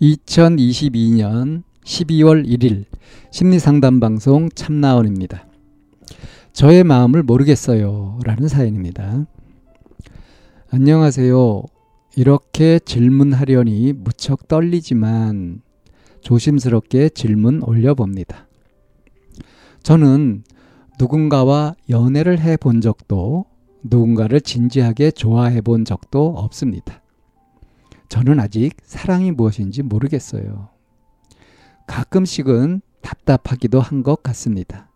2022년 12월 1일 심리상담 방송 참나원입니다. 저의 마음을 모르겠어요. 라는 사연입니다. 안녕하세요. 이렇게 질문하려니 무척 떨리지만 조심스럽게 질문 올려봅니다. 저는 누군가와 연애를 해 본 적도 누군가를 진지하게 좋아해 본 적도 없습니다. 저는 아직 사랑이 무엇인지 모르겠어요. 가끔씩은 답답하기도 한 것 같습니다.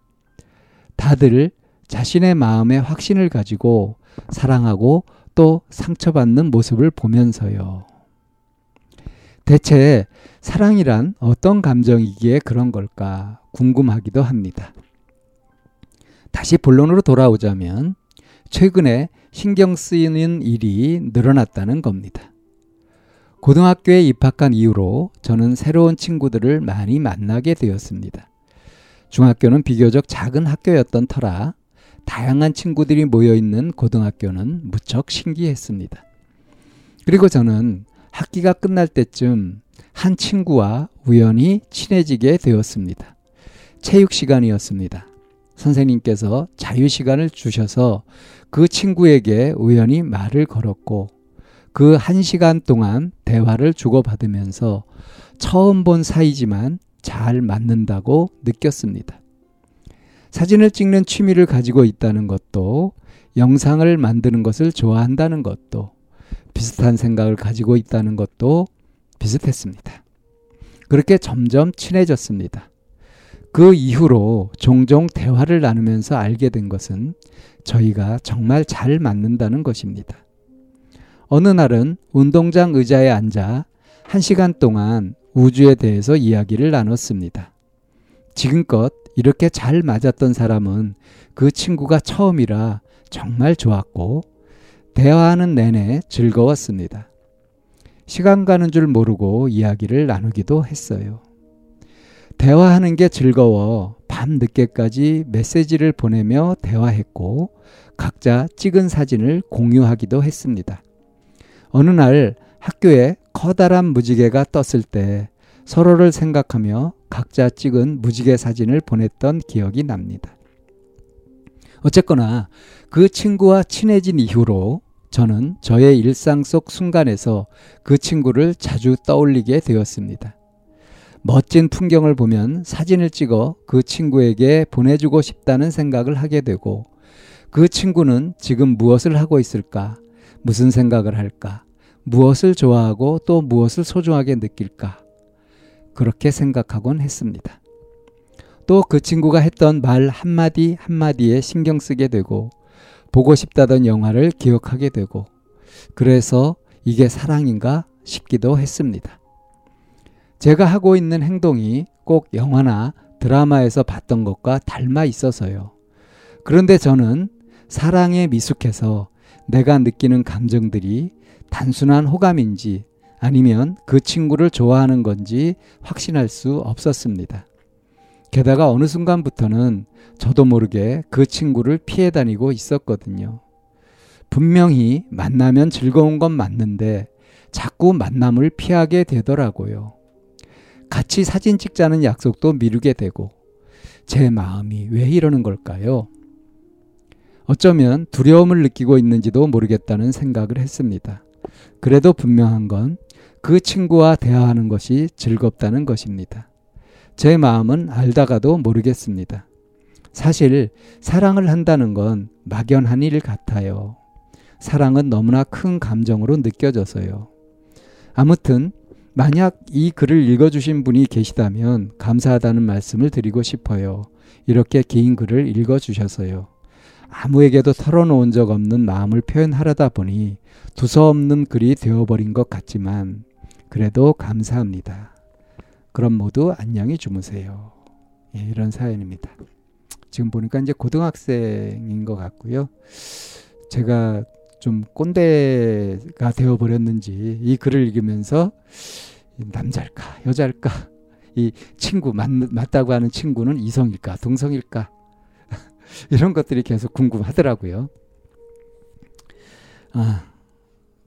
다들 자신의 마음에 확신을 가지고 사랑하고 또 상처받는 모습을 보면서요. 대체 사랑이란 어떤 감정이기에 그런 걸까 궁금하기도 합니다. 다시 본론으로 돌아오자면 최근에 신경 쓰이는 일이 늘어났다는 겁니다. 고등학교에 입학한 이후로 저는 새로운 친구들을 많이 만나게 되었습니다. 중학교는 비교적 작은 학교였던 터라 다양한 친구들이 모여 있는 고등학교는 무척 신기했습니다. 그리고 저는 학기가 끝날 때쯤 한 친구와 우연히 친해지게 되었습니다. 체육 시간이었습니다. 선생님께서 자유 시간을 주셔서 그 친구에게 우연히 말을 걸었고 그 한 시간 동안 대화를 주고받으면서 처음 본 사이지만 잘 맞는다고 느꼈습니다. 사진을 찍는 취미를 가지고 있다는 것도 영상을 만드는 것을 좋아한다는 것도 비슷한 생각을 가지고 있다는 것도 비슷했습니다. 그렇게 점점 친해졌습니다. 그 이후로 종종 대화를 나누면서 알게 된 것은 저희가 정말 잘 맞는다는 것입니다. 어느 날은 운동장 의자에 앉아 한 시간 동안 우주에 대해서 이야기를 나눴습니다. 지금껏 이렇게 잘 맞았던 사람은 그 친구가 처음이라 정말 좋았고, 대화하는 내내 즐거웠습니다. 시간 가는 줄 모르고 이야기를 나누기도 했어요. 대화하는 게 즐거워 밤 늦게까지 메시지를 보내며 대화했고 각자 찍은 사진을 공유하기도 했습니다. 어느 날 학교에 커다란 무지개가 떴을 때 서로를 생각하며 각자 찍은 무지개 사진을 보냈던 기억이 납니다. 어쨌거나 그 친구와 친해진 이후로 저는 저의 일상 속 순간에서 그 친구를 자주 떠올리게 되었습니다. 멋진 풍경을 보면 사진을 찍어 그 친구에게 보내주고 싶다는 생각을 하게 되고 그 친구는 지금 무엇을 하고 있을까? 무슨 생각을 할까? 무엇을 좋아하고 또 무엇을 소중하게 느낄까? 그렇게 생각하곤 했습니다. 또 그 친구가 했던 말 한마디 한마디에 신경 쓰게 되고 보고 싶다던 영화를 기억하게 되고 그래서 이게 사랑인가 싶기도 했습니다. 제가 하고 있는 행동이 꼭 영화나 드라마에서 봤던 것과 닮아 있어서요. 그런데 저는 사랑에 미숙해서 내가 느끼는 감정들이 단순한 호감인지 아니면 그 친구를 좋아하는 건지 확신할 수 없었습니다. 게다가 어느 순간부터는 저도 모르게 그 친구를 피해 다니고 있었거든요. 분명히 만나면 즐거운 건 맞는데 자꾸 만남을 피하게 되더라고요. 같이 사진 찍자는 약속도 미루게 되고 제 마음이 왜 이러는 걸까요? 어쩌면 두려움을 느끼고 있는지도 모르겠다는 생각을 했습니다. 그래도 분명한 건 그 친구와 대화하는 것이 즐겁다는 것입니다. 제 마음은 알다가도 모르겠습니다. 사실 사랑을 한다는 건 막연한 일 같아요. 사랑은 너무나 큰 감정으로 느껴져서요. 아무튼 만약 이 글을 읽어주신 분이 계시다면 감사하다는 말씀을 드리고 싶어요. 이렇게 긴 글을 읽어주셔서요. 아무에게도 털어놓은 적 없는 마음을 표현하려다 보니 두서없는 글이 되어버린 것 같지만 그래도 감사합니다. 그럼 모두 안녕히 주무세요. 예, 이런 사연입니다. 지금 보니까 이제 고등학생인 것 같고요. 제가 좀 꼰대가 되어버렸는지 이 글을 읽으면서 남자일까 여자일까 이 친구 맞, 맞다고 하는 친구는 이성일까 동성일까 이런 것들이 계속 궁금하더라고요. 아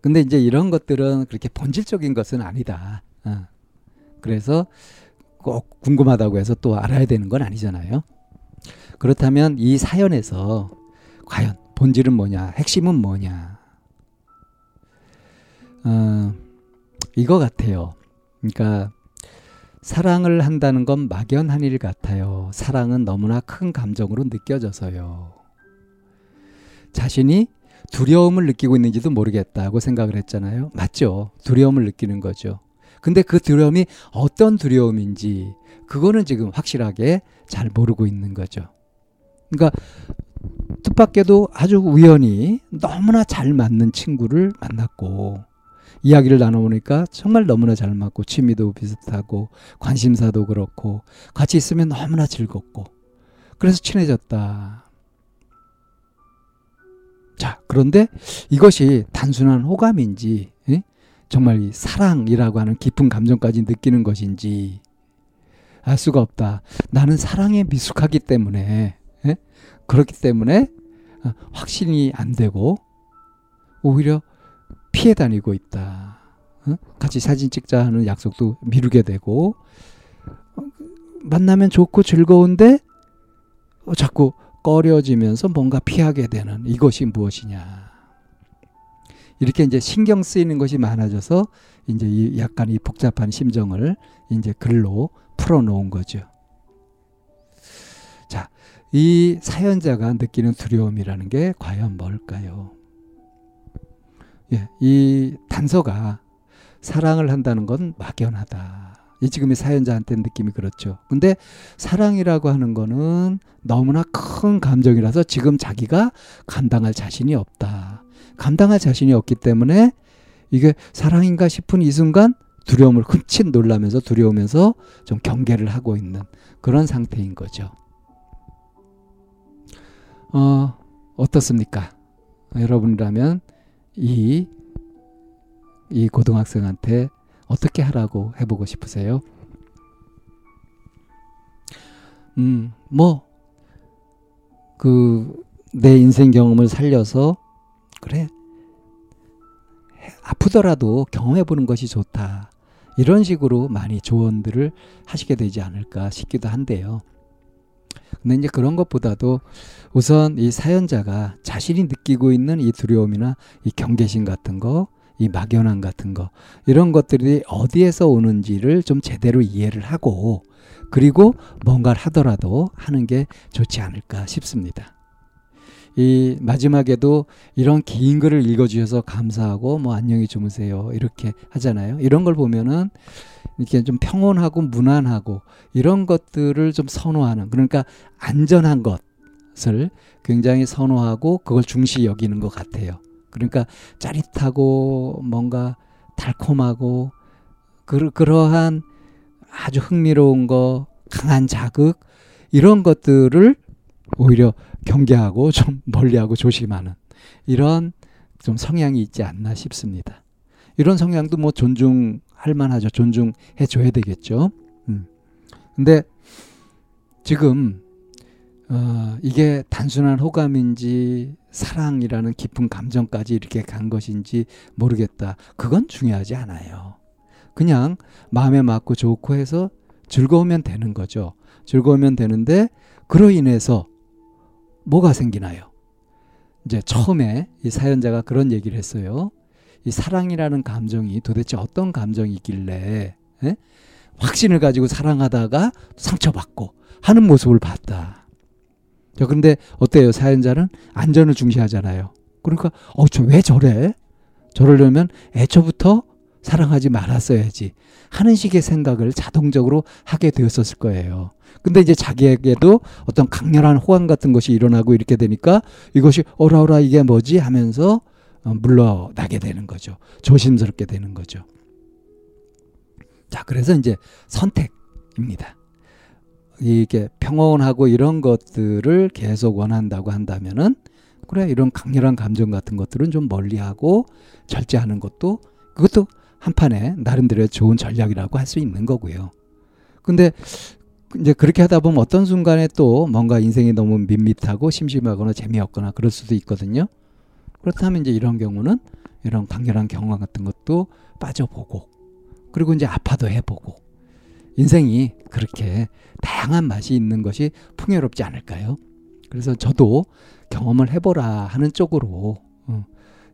근데 이제 이런 것들은 그렇게 본질적인 것은 아니다. 아, 그래서 꼭 궁금하다고 해서 또 알아야 되는 건 아니잖아요. 그렇다면 이 사연에서 과연 본질은 뭐냐, 핵심은 뭐냐. 어, 이거 같아요. 그러니까 사랑을 한다는 건 막연한 일 같아요. 사랑은 너무나 큰 감정으로 느껴져서요. 자신이 두려움을 느끼고 있는지도 모르겠다고 생각을 했잖아요. 맞죠? 두려움을 느끼는 거죠. 근데 그 두려움이 어떤 두려움인지 그거는 지금 확실하게 잘 모르고 있는 거죠. 그러니까 뜻밖에도 아주 우연히 너무나 잘 맞는 친구를 만났고 이야기를 나눠보니까 정말 너무나 잘 맞고 취미도 비슷하고 관심사도 그렇고 같이 있으면 너무나 즐겁고 그래서 친해졌다. 자, 그런데 이것이 단순한 호감인지 예? 정말 사랑이라고 하는 깊은 감정까지 느끼는 것인지 알 수가 없다. 나는 사랑에 미숙하기 때문에 예? 그렇기 때문에 어, 확신이 안 되고 오히려 피해 다니고 있다. 어? 같이 사진 찍자 하는 약속도 미루게 되고 어, 만나면 좋고 즐거운데 자꾸 꺼려지면서 뭔가 피하게 되는 이것이 무엇이냐. 이렇게 이제 신경 쓰이는 것이 많아져서 이제 이 약간 이 복잡한 심정을 이제 글로 풀어 놓은 거죠. 자, 이 사연자가 느끼는 두려움이라는 게 과연 뭘까요? 예, 이 단서가 사랑을 한다는 건 막연하다. 이 지금의 사연자한테 느낌이 그렇죠. 근데 사랑이라고 하는 거는 너무나 큰 감정이라서 지금 자기가 감당할 자신이 없다. 감당할 자신이 없기 때문에 이게 사랑인가 싶은 이 순간 두려움을 흠칫 놀라면서 두려우면서 좀 경계를 하고 있는 그런 상태인 거죠. 어, 어떻습니까? 여러분이라면 이, 이 고등학생한테 어떻게 하라고 해보고 싶으세요? 음, 뭐, 그, 내 인생 경험을 살려서 그래. 아프더라도 경험해 보는 것이 좋다. 이런 식으로 많이 조언들을 하시게 되지 않을까 싶기도 한데요. 근데 이제 그런 것보다도 우선 이 사연자가 자신이 느끼고 있는 이 두려움이나 이 경계심 같은 거, 이 막연함 같은 거, 이런 것들이 어디에서 오는지를 좀 제대로 이해를 하고, 그리고 뭔가를 하더라도 하는 게 좋지 않을까 싶습니다. 이 마지막에도 이런 긴 글을 읽어주셔서 감사하고 뭐 안녕히 주무세요 이렇게 하잖아요. 이런 걸 보면은 이렇게 좀 평온하고 무난하고 이런 것들을 좀 선호하는 그러니까 안전한 것을 굉장히 선호하고 그걸 중시 여기는 것 같아요. 그러니까 짜릿하고 뭔가 달콤하고 그, 그러한 아주 흥미로운 거 강한 자극 이런 것들을 오히려 경계하고 좀 멀리하고 조심하는 이런 좀 성향이 있지 않나 싶습니다. 이런 성향도 뭐 존중할 만하죠. 존중해 줘야 되겠죠. 음. 근데 지금 어, 이게 단순한 호감인지 사랑이라는 깊은 감정까지 이렇게 간 것인지 모르겠다. 그건 중요하지 않아요. 그냥 마음에 맞고 좋고 해서 즐거우면 되는 거죠. 즐거우면 되는데 그로 인해서 뭐가 생기나요? 이제 처음에 이 사연자가 그런 얘기를 했어요. 이 사랑이라는 감정이 도대체 어떤 감정이길래 에? 확신을 가지고 사랑하다가 상처받고 하는 모습을 봤다. 자, 그런데 어때요? 사연자는 안전을 중시하잖아요. 그러니까 어, 저 왜 저래? 저러려면 애초부터 사랑하지 말았어야지 하는 식의 생각을 자동적으로 하게 되었었을 거예요. 근데 이제 자기에게도 어떤 강렬한 호감 같은 것이 일어나고 이렇게 되니까 이것이 오라오라 이게 뭐지 하면서 어, 물러나게 되는 거죠. 조심스럽게 되는 거죠. 자, 그래서 이제 선택입니다. 이게 평온하고 이런 것들을 계속 원한다고 한다면은 그래 이런 강렬한 감정 같은 것들은 좀 멀리하고 절제하는 것도 그것도 한 판에 나름대로 좋은 전략이라고 할 수 있는 거고요. 근데 이제 그렇게 하다 보면 어떤 순간에 또 뭔가 인생이 너무 밋밋하고 심심하거나 재미없거나 그럴 수도 있거든요. 그렇다면 이제 이런 경우는 이런 강렬한 경험 같은 것도 빠져보고 그리고 이제 아파도 해보고 인생이 그렇게 다양한 맛이 있는 것이 풍요롭지 않을까요? 그래서 저도 경험을 해보라 하는 쪽으로 어,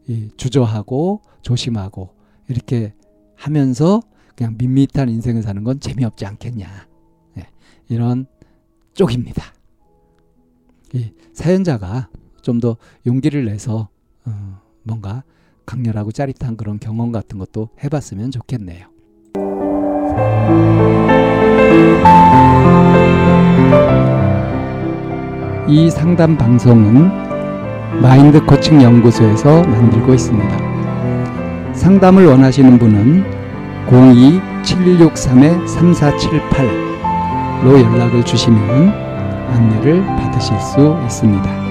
이 주저하고 조심하고 이렇게 하면서 그냥 밋밋한 인생을 사는 건 재미없지 않겠냐 네, 이런 쪽입니다. 이 사연자가 좀 더 용기를 내서 어, 뭔가 강렬하고 짜릿한 그런 경험 같은 것도 해봤으면 좋겠네요. 이 상담 방송은 마인드 코칭 연구소에서 만들고 있습니다. 상담을 원하시는 분은 02-763-3478로 연락을 주시면 안내를 받으실 수 있습니다.